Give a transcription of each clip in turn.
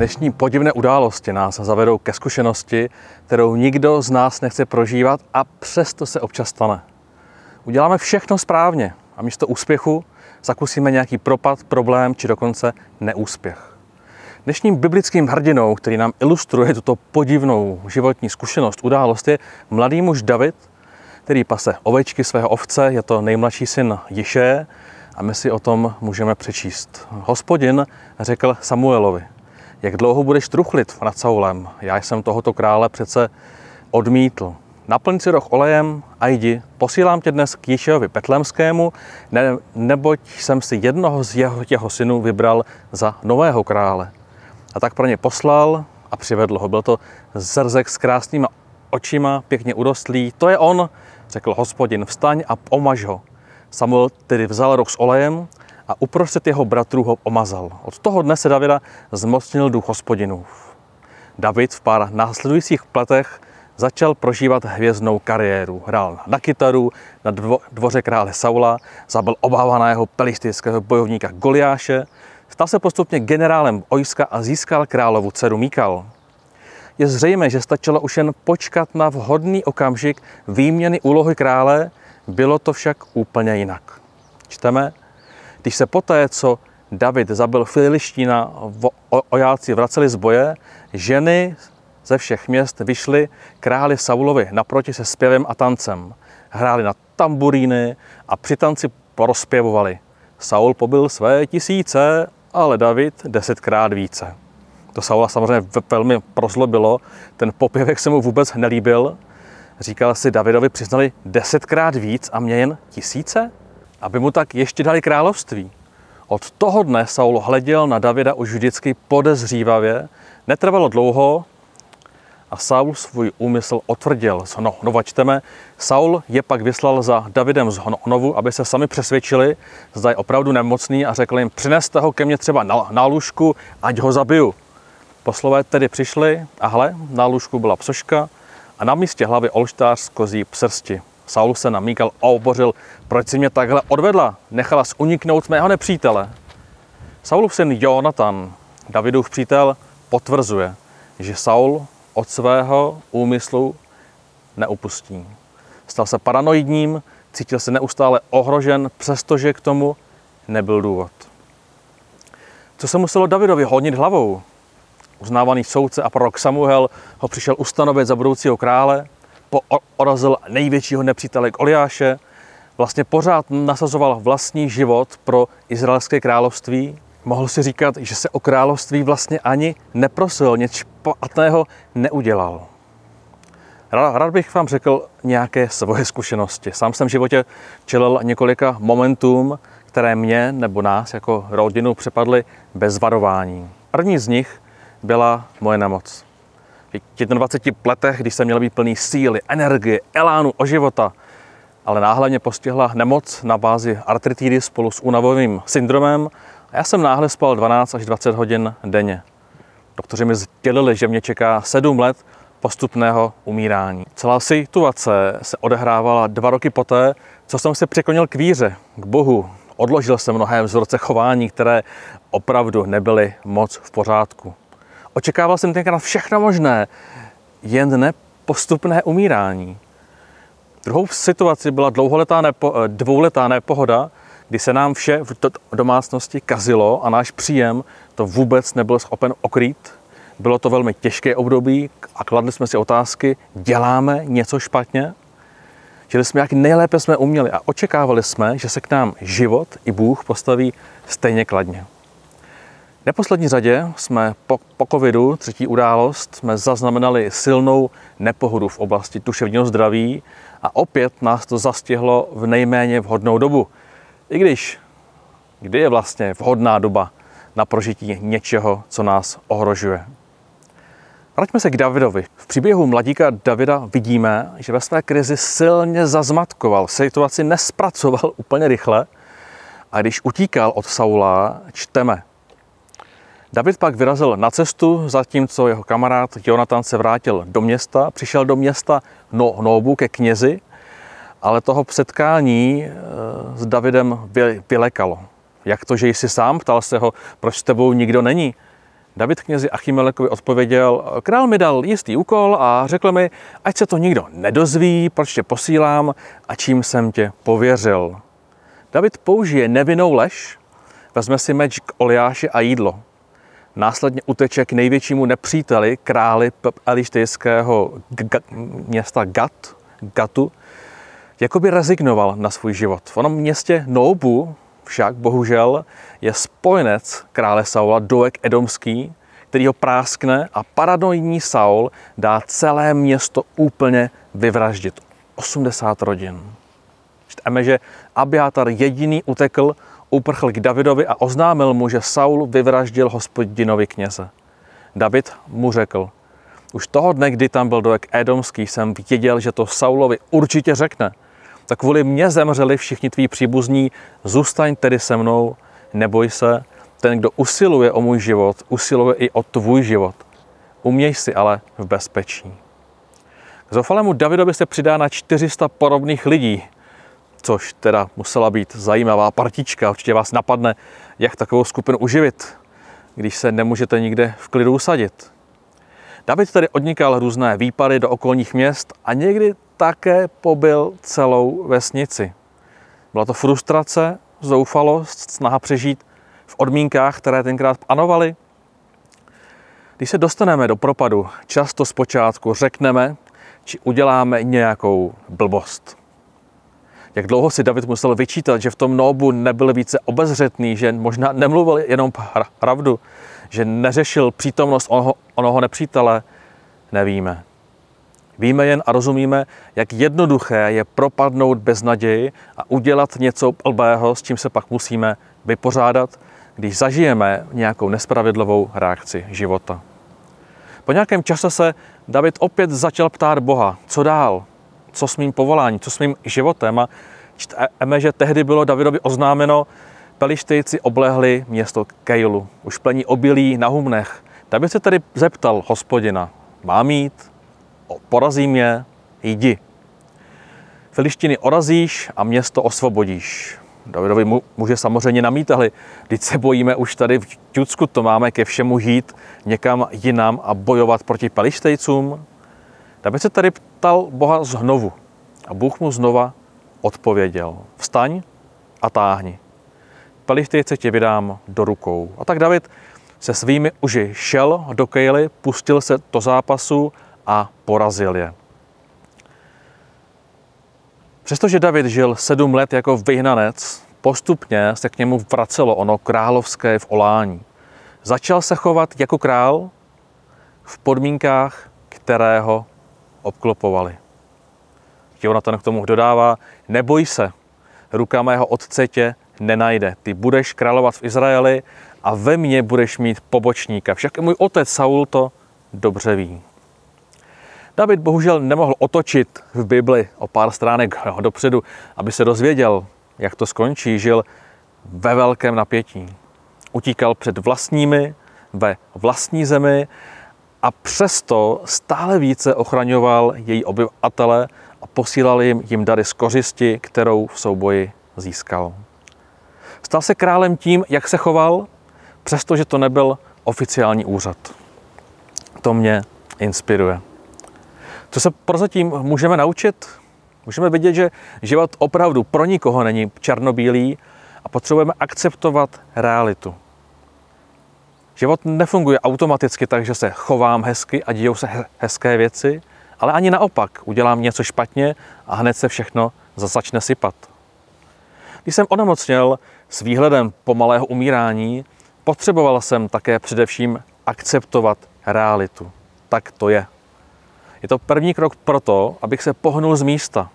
Dnešní podivné události nás zavedou ke zkušenosti, kterou nikdo z nás nechce prožívat a přesto se občas stane. Uděláme všechno správně a místo úspěchu zakusíme nějaký propad, problém či dokonce neúspěch. Dnešním biblickým hrdinou, který nám ilustruje tuto podivnou životní zkušenost, událost, je mladý muž David, který pase ovečky svého ovce, je to nejmladší syn Jiše a my si o tom můžeme přečíst. Hospodin řekl Samuelovi, jak dlouho budeš truchlit nad Saulem? Já jsem tohoto krále přece odmítl. Naplň si roh olejem a jdi. Posílám tě dnes k Jišejovi Petlemskému, ne, neboť jsem si jednoho z jeho, jeho synů vybral za nového krále. A tak pro ně poslal a přivedl ho. Byl to zrzek s krásnýma očima, pěkně urostlý. To je on, řekl hospodin, vstaň a omaž ho. Samuel tedy vzal roh s olejem a uprostřed jeho bratrů ho omazal. Od toho dne se Davida zmocnil duch hospodinův. David v pár následujících pletech začal prožívat hvězdnou kariéru. Hrál na kytaru, na dvo, dvoře krále Saula, zabil obávaného pelistického bojovníka Goliáše, stal se postupně generálem vojska a získal královu dceru Míkal. Je zřejmé, že stačilo už jen počkat na vhodný okamžik výměny úlohy krále, bylo to však úplně jinak. Čteme, když se poté, co David zabil Filištína, ojáci vraceli z boje, ženy ze všech měst vyšly králi Saulovi naproti se zpěvem a tancem. Hráli na tamburíny a při tanci porozpěvovali. Saul pobil své tisíce, ale David desetkrát více. To Saula samozřejmě velmi prozlobilo, ten popěvek se mu vůbec nelíbil. Říkal si, Davidovi přiznali desetkrát víc a mě jen tisíce? Aby mu tak ještě dali království. Od toho dne Saul hleděl na Davida už vždycky podezřívavě. Netrvalo dlouho, a Saul svůj úmysl otvrdil. No, no čteme, Saul je pak vyslal za Davidem z Honovu, aby se sami přesvědčili, zda je opravdu nemocný a řekl jim, přineste ho ke mně třeba na, na lůžku, ať ho zabiju. Poslové tedy přišli a hle, na lůžku byla psoška a na místě hlavy olštář z kozí psrsti. Saul se namíkal a obořil, proč si mě takhle odvedla, nechala uniknout mého nepřítele. Saulův syn Jonatan, Davidův přítel, potvrzuje, že Saul od svého úmyslu neupustí. Stal se paranoidním, cítil se neustále ohrožen, přestože k tomu nebyl důvod. Co se muselo Davidovi hodnit hlavou? Uznávaný soudce a prorok Samuel ho přišel ustanovit za budoucího krále, porazil největšího nepřítele Oliáše, vlastně pořád nasazoval vlastní život pro izraelské království mohl si říkat, že se o království vlastně ani neprosil, nic špatného neudělal. Rád bych vám řekl nějaké svoje zkušenosti. Sám jsem v životě čelil několika momentům, které mě nebo nás jako rodinu přepadly bez varování. První z nich byla moje nemoc. V 21 letech, když jsem měl být plný síly, energie, elánu o života, ale náhle mě postihla nemoc na bázi artritidy spolu s únavovým syndromem a já jsem náhle spal 12 až 20 hodin denně. Doktoři mi sdělili, že mě čeká 7 let postupného umírání. Celá situace se odehrávala dva roky poté, co jsem se překonil k víře, k Bohu. Odložil jsem mnohé vzorce chování, které opravdu nebyly moc v pořádku. Očekával jsem tenkrát všechno možné, jen ne postupné umírání. Druhou situaci byla dlouholetá nepo, dvouletá nepohoda, kdy se nám vše v domácnosti kazilo a náš příjem to vůbec nebyl schopen okrýt. Bylo to velmi těžké období a kladli jsme si otázky, děláme něco špatně? Čili jsme jak nejlépe jsme uměli a očekávali jsme, že se k nám život i Bůh postaví stejně kladně. Neposlední řadě jsme po, po covidu, třetí událost, jsme zaznamenali silnou nepohodu v oblasti duševního zdraví a opět nás to zastihlo v nejméně vhodnou dobu – i když, kdy je vlastně vhodná doba na prožití něčeho, co nás ohrožuje. Vraťme se k Davidovi. V příběhu mladíka Davida vidíme, že ve své krizi silně zazmatkoval, situaci nespracoval úplně rychle a když utíkal od Saula, čteme. David pak vyrazil na cestu, zatímco jeho kamarád Jonatan se vrátil do města, přišel do města no, Nobu ke knězi ale toho setkání eh, s Davidem vylekalo. Jak to, že jsi sám? Ptal se ho, proč s tebou nikdo není? David knězi Achimelekovi odpověděl, král mi dal jistý úkol a řekl mi, ať se to nikdo nedozví, proč tě posílám a čím jsem tě pověřil. David použije nevinnou lež, vezme si meč k Oliáši a jídlo. Následně uteče k největšímu nepříteli, králi elištejského města Gat, Gatu, jakoby rezignoval na svůj život. V onom městě Noubu však bohužel je spojenec krále Saula, Doek Edomský, který ho práskne a paranoidní Saul dá celé město úplně vyvraždit. 80 rodin. Čteme, že Abiatar jediný utekl, uprchl k Davidovi a oznámil mu, že Saul vyvraždil hospodinovi kněze. David mu řekl, už toho dne, kdy tam byl Doek Edomský, jsem věděl, že to Saulovi určitě řekne – tak kvůli mě zemřeli všichni tví příbuzní, zůstaň tedy se mnou, neboj se, ten, kdo usiluje o můj život, usiluje i o tvůj život. Uměj si ale v bezpečí. K zoufalému Davidovi se přidá na 400 podobných lidí, což teda musela být zajímavá partička. Určitě vás napadne, jak takovou skupinu uživit, když se nemůžete nikde v klidu usadit. David tedy odnikal různé výpady do okolních měst a někdy také pobil celou vesnici. Byla to frustrace, zoufalost, snaha přežít v odmínkách, které tenkrát panovaly. Když se dostaneme do propadu, často zpočátku řekneme, či uděláme nějakou blbost. Jak dlouho si David musel vyčítat, že v tom nobu nebyl více obezřetný, že možná nemluvil jenom pravdu, že neřešil přítomnost onoho, onoho nepřítele, nevíme. Víme jen a rozumíme, jak jednoduché je propadnout bez naději a udělat něco blbého, s čím se pak musíme vypořádat, když zažijeme nějakou nespravedlivou reakci života. Po nějakém čase se David opět začal ptát Boha, co dál, co s mým povoláním, co s mým životem. A čteme, že tehdy bylo Davidovi oznámeno, Pelištejci oblehli město Kejlu, už plní obilí na humnech. David se tedy zeptal hospodina, mám jít, porazím je, jdi. Filištiny orazíš a město osvobodíš. Davidovi muže samozřejmě namítali, když se bojíme už tady v Judsku, to máme ke všemu jít někam jinam a bojovat proti pelištejcům. David se tady ptal Boha znovu a Bůh mu znova odpověděl. Vstaň a táhni. Pelištejce tě vydám do rukou. A tak David se svými uži šel do Kejly, pustil se do zápasu a porazil je. Přestože David žil sedm let jako vyhnanec, postupně se k němu vracelo ono královské v olání. Začal se chovat jako král v podmínkách, které ho obklopovali. Jonatan k tomu dodává, neboj se, ruka mého otce tě nenajde. Ty budeš královat v Izraeli a ve mně budeš mít pobočníka. Však i můj otec Saul to dobře ví. David bohužel nemohl otočit v Bibli o pár stránek dopředu, aby se dozvěděl, jak to skončí. Žil ve velkém napětí. Utíkal před vlastními, ve vlastní zemi a přesto stále více ochraňoval její obyvatele a posílal jim, jim dary z kořisti, kterou v souboji získal. Stal se králem tím, jak se choval, přestože to nebyl oficiální úřad. To mě inspiruje. Co se prozatím můžeme naučit? Můžeme vidět, že život opravdu pro nikoho není černobílý a potřebujeme akceptovat realitu. Život nefunguje automaticky tak, že se chovám hezky a dějou se hezké věci, ale ani naopak, udělám něco špatně a hned se všechno začne sypat. Když jsem onemocněl s výhledem pomalého umírání, potřeboval jsem také především akceptovat realitu. Tak to je. Je to první krok pro to, abych se pohnul z místa.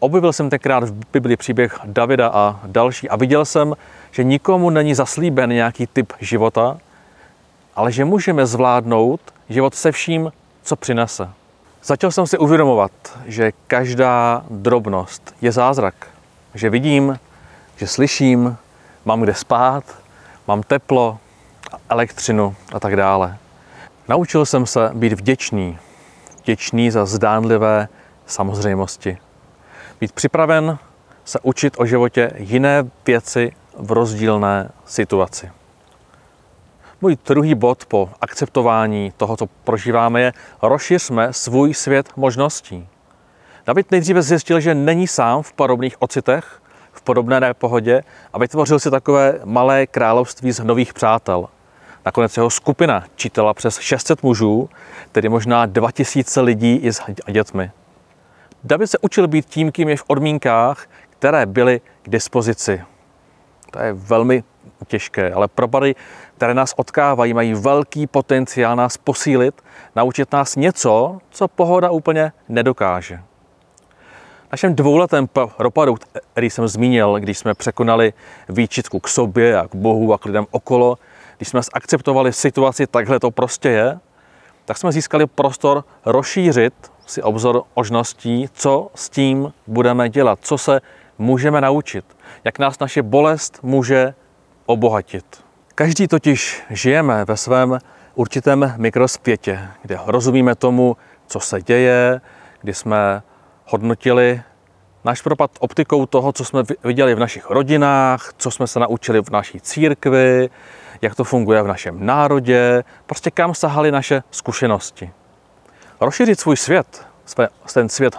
Objevil jsem tenkrát v Bibli příběh Davida a další a viděl jsem, že nikomu není zaslíben nějaký typ života, ale že můžeme zvládnout život se vším, co přinese. Začal jsem si uvědomovat, že každá drobnost je zázrak. Že vidím, že slyším, mám kde spát, mám teplo, elektřinu a tak dále. Naučil jsem se být vděčný. Vděčný za zdánlivé samozřejmosti. Být připraven se učit o životě jiné věci v rozdílné situaci. Můj druhý bod po akceptování toho, co prožíváme, je rozšiřme svůj svět možností. David nejdříve zjistil, že není sám v podobných ocitech, v podobné nepohodě a vytvořil si takové malé království z nových přátel. Nakonec jeho skupina čítala přes 600 mužů, tedy možná 2000 lidí i s dětmi. David se učil být tím, kým je v odmínkách, které byly k dispozici. To je velmi těžké, ale propady, které nás odkávají, mají velký potenciál nás posílit, naučit nás něco, co pohoda úplně nedokáže. V našem dvouletém propadu, který jsem zmínil, když jsme překonali výčitku k sobě a k Bohu a k lidem okolo, když jsme akceptovali situaci, takhle to prostě je, tak jsme získali prostor rozšířit si obzor možností, co s tím budeme dělat, co se můžeme naučit, jak nás naše bolest může obohatit. Každý totiž žijeme ve svém určitém mikrospětě, kde rozumíme tomu, co se děje, kdy jsme hodnotili náš propad optikou toho, co jsme viděli v našich rodinách, co jsme se naučili v naší církvi, jak to funguje v našem národě, prostě kam sahaly naše zkušenosti. Rozšířit svůj svět, ten svět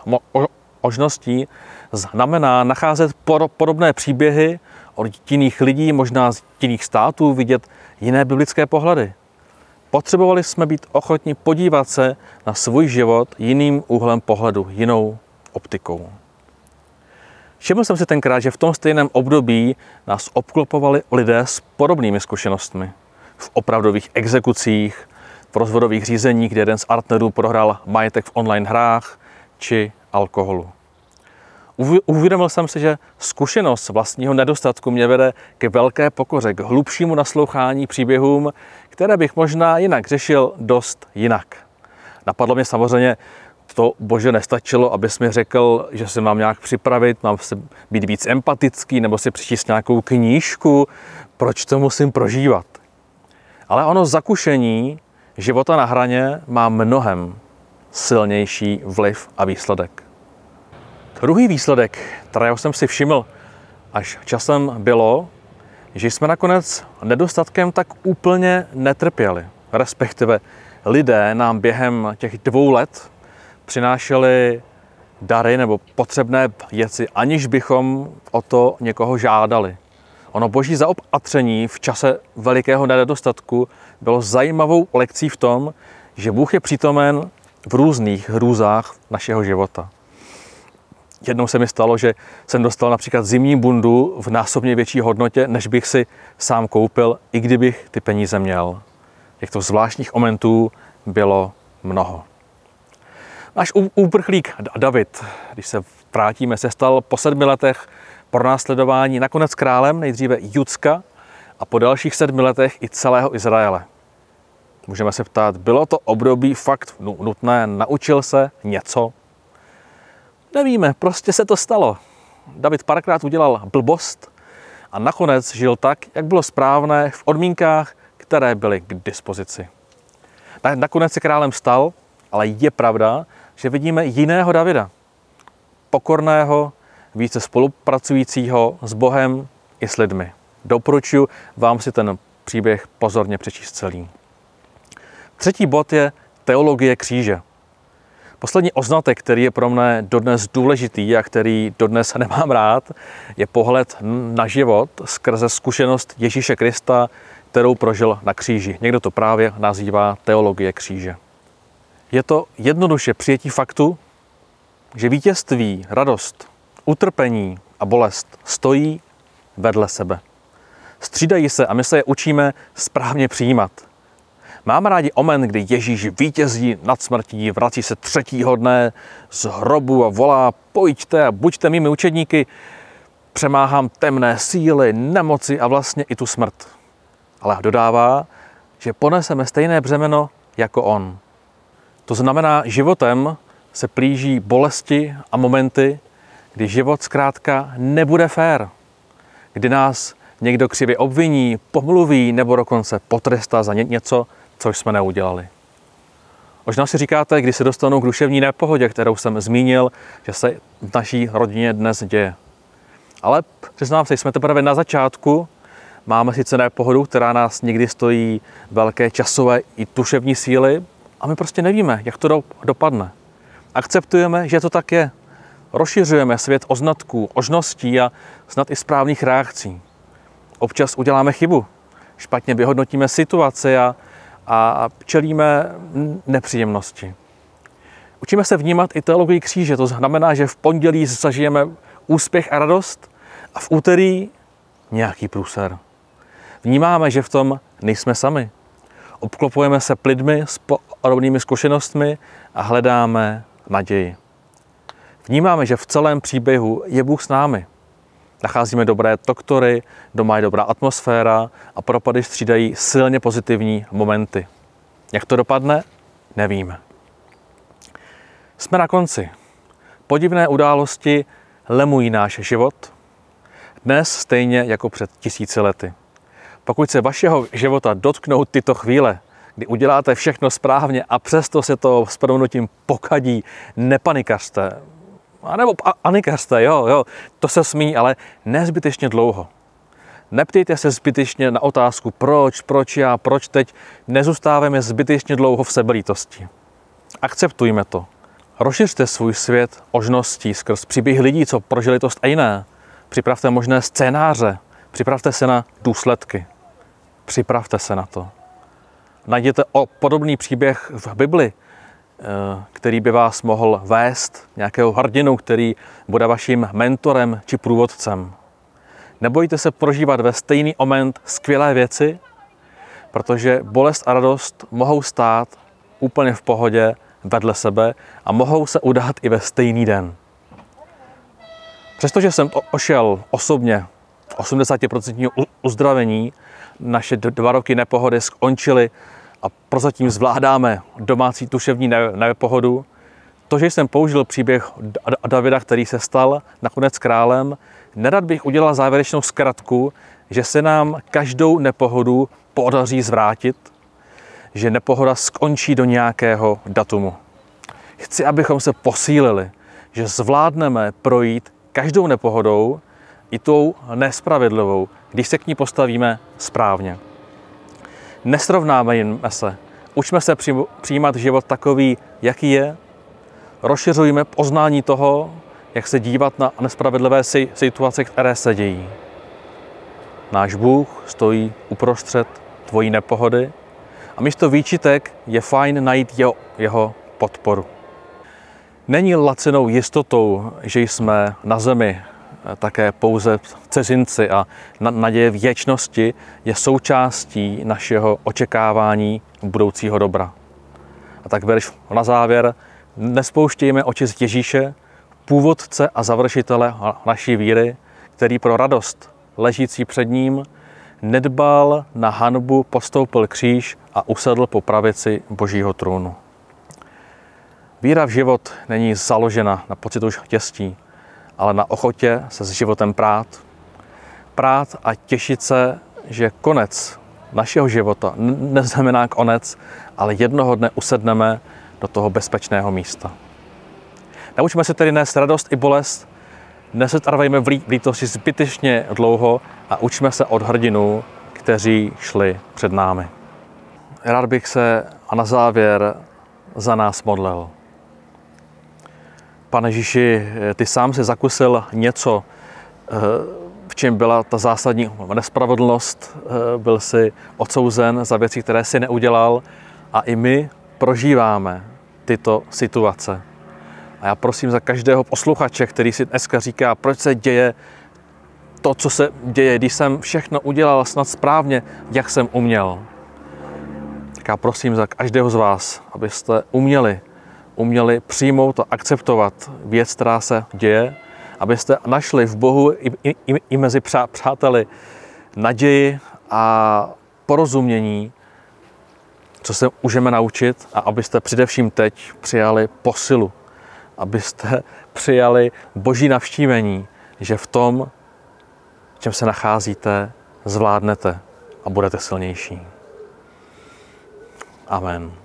možností, znamená nacházet podobné příběhy od jiných lidí, možná z jiných států, vidět jiné biblické pohledy. Potřebovali jsme být ochotni podívat se na svůj život jiným úhlem pohledu, jinou optikou. Všiml jsem si tenkrát, že v tom stejném období nás obklopovali lidé s podobnými zkušenostmi. V opravdových exekucích, v rozvodových řízeních, kde jeden z partnerů prohrál majetek v online hrách či alkoholu. Uvědomil jsem si, že zkušenost vlastního nedostatku mě vede ke velké pokoře, k hlubšímu naslouchání příběhům, které bych možná jinak řešil dost jinak. Napadlo mě samozřejmě to bože nestačilo, abys mi řekl, že se mám nějak připravit, mám se být víc empatický nebo si přečíst nějakou knížku, proč to musím prožívat. Ale ono zakušení života na hraně má mnohem silnější vliv a výsledek. Druhý výsledek, kterého jsem si všiml až časem, bylo, že jsme nakonec nedostatkem tak úplně netrpěli. Respektive lidé nám během těch dvou let přinášeli dary nebo potřebné věci, aniž bychom o to někoho žádali. Ono boží zaopatření v čase velikého nedostatku bylo zajímavou lekcí v tom, že Bůh je přítomen v různých hrůzách našeho života. Jednou se mi stalo, že jsem dostal například zimní bundu v násobně větší hodnotě, než bych si sám koupil, i kdybych ty peníze měl. Těchto zvláštních momentů bylo mnoho. Náš úprchlík David, když se vrátíme, se stal po sedmi letech pro následování nakonec králem, nejdříve Judska a po dalších sedmi letech i celého Izraele. Můžeme se ptát, bylo to období fakt nutné, naučil se něco? Nevíme, prostě se to stalo. David párkrát udělal blbost a nakonec žil tak, jak bylo správné v odmínkách, které byly k dispozici. Nakonec se králem stal, ale je pravda, že vidíme jiného Davida. Pokorného, více spolupracujícího s Bohem i s lidmi. Doporučuji vám si ten příběh pozorně přečíst celý. Třetí bod je teologie kříže. Poslední oznatek, který je pro mě dodnes důležitý a který dodnes nemám rád, je pohled na život skrze zkušenost Ježíše Krista, kterou prožil na kříži. Někdo to právě nazývá teologie kříže. Je to jednoduše přijetí faktu, že vítězství, radost, utrpení a bolest stojí vedle sebe. Střídají se a my se je učíme správně přijímat. Mám rádi omen, kdy Ježíš vítězí nad smrtí, vrací se třetího dne z hrobu a volá, pojďte a buďte mými učedníky, přemáhám temné síly, nemoci a vlastně i tu smrt. Ale dodává, že poneseme stejné břemeno jako on. To znamená, životem se plíží bolesti a momenty, kdy život zkrátka nebude fér, kdy nás někdo křivě obviní, pomluví nebo dokonce potrestá za něco, co jsme neudělali. Možná si říkáte, kdy se dostanu k duševní nepohodě, kterou jsem zmínil, že se v naší rodině dnes děje. Ale přiznám se, jsme teprve na začátku Máme sice nepohodu, která nás někdy stojí velké časové i tuševní síly, a my prostě nevíme, jak to dopadne. Akceptujeme, že to tak je. Rozšiřujeme svět oznatků, ožností a snad i správných reakcí. Občas uděláme chybu, špatně vyhodnotíme situaci a, a čelíme nepříjemnosti. Učíme se vnímat i teologii kříže, to znamená, že v pondělí zažijeme úspěch a radost a v úterý nějaký průser. Vnímáme, že v tom nejsme sami. Obklopujeme se lidmi s podobnými zkušenostmi a hledáme naději. Vnímáme, že v celém příběhu je Bůh s námi. Nacházíme dobré doktory, doma je dobrá atmosféra a propady střídají silně pozitivní momenty. Jak to dopadne, nevíme. Jsme na konci. Podivné události lemují náš život, dnes stejně jako před tisíci lety. Pokud se vašeho života dotknou tyto chvíle, kdy uděláte všechno správně a přesto se to s proměnutím pokadí, nepanikařte. A nebo panikařte, jo, jo, to se smí, ale nezbytečně dlouho. Neptejte se zbytečně na otázku, proč, proč já, proč teď. Nezůstáváme zbytečně dlouho v sebelítosti. Akceptujme to. Rozšiřte svůj svět ožností skrz příběh lidí, co prožili to stejné. Připravte možné scénáře, připravte se na důsledky. Připravte se na to. Najděte o podobný příběh v Bibli, který by vás mohl vést, nějakého hrdinu, který bude vaším mentorem či průvodcem. Nebojte se prožívat ve stejný moment skvělé věci, protože bolest a radost mohou stát úplně v pohodě vedle sebe a mohou se udát i ve stejný den. Přestože jsem ošel osobně 80% uzdravení, naše dva roky nepohody skončily a prozatím zvládáme domácí tuševní nepohodu. To, že jsem použil příběh Davida, který se stal nakonec králem, nerad bych udělal závěrečnou zkratku, že se nám každou nepohodu podaří zvrátit, že nepohoda skončí do nějakého datumu. Chci, abychom se posílili, že zvládneme projít každou nepohodou, i tou nespravedlivou, když se k ní postavíme správně. Nesrovnáme se, učme se přijímat život takový, jaký je, rozšiřujme poznání toho, jak se dívat na nespravedlivé situace, které se dějí. Náš Bůh stojí uprostřed tvojí nepohody a místo výčitek je fajn najít jeho, jeho podporu. Není lacinou jistotou, že jsme na zemi také pouze cizinci a naděje věčnosti je součástí našeho očekávání budoucího dobra. A tak verš na závěr, nespouštějme oči z Ježíše, původce a završitele naší víry, který pro radost ležící před ním nedbal na hanbu, postoupil kříž a usedl po pravici božího trůnu. Víra v život není založena na pocitu štěstí, ale na ochotě se s životem prát. Prát a těšit se, že konec našeho života neznamená konec, ale jednoho dne usedneme do toho bezpečného místa. Naučíme se tedy nést radost i bolest, nesetrvejme v lítosti zbytečně dlouho a učme se od hrdinů, kteří šli před námi. Rád bych se a na závěr za nás modlil. Pane Ježíši, ty sám si zakusil něco, eh, v čem byla ta zásadní nespravedlnost, eh, byl si odsouzen za věci, které si neudělal a i my prožíváme tyto situace. A já prosím za každého posluchače, který si dneska říká, proč se děje to, co se děje, když jsem všechno udělal snad správně, jak jsem uměl. Tak já prosím za každého z vás, abyste uměli uměli přijmout a akceptovat věc, která se děje, abyste našli v Bohu i, i, i mezi přá, přáteli naději a porozumění, co se můžeme naučit a abyste především teď přijali posilu, abyste přijali boží navštívení, že v tom, v čem se nacházíte, zvládnete a budete silnější. Amen.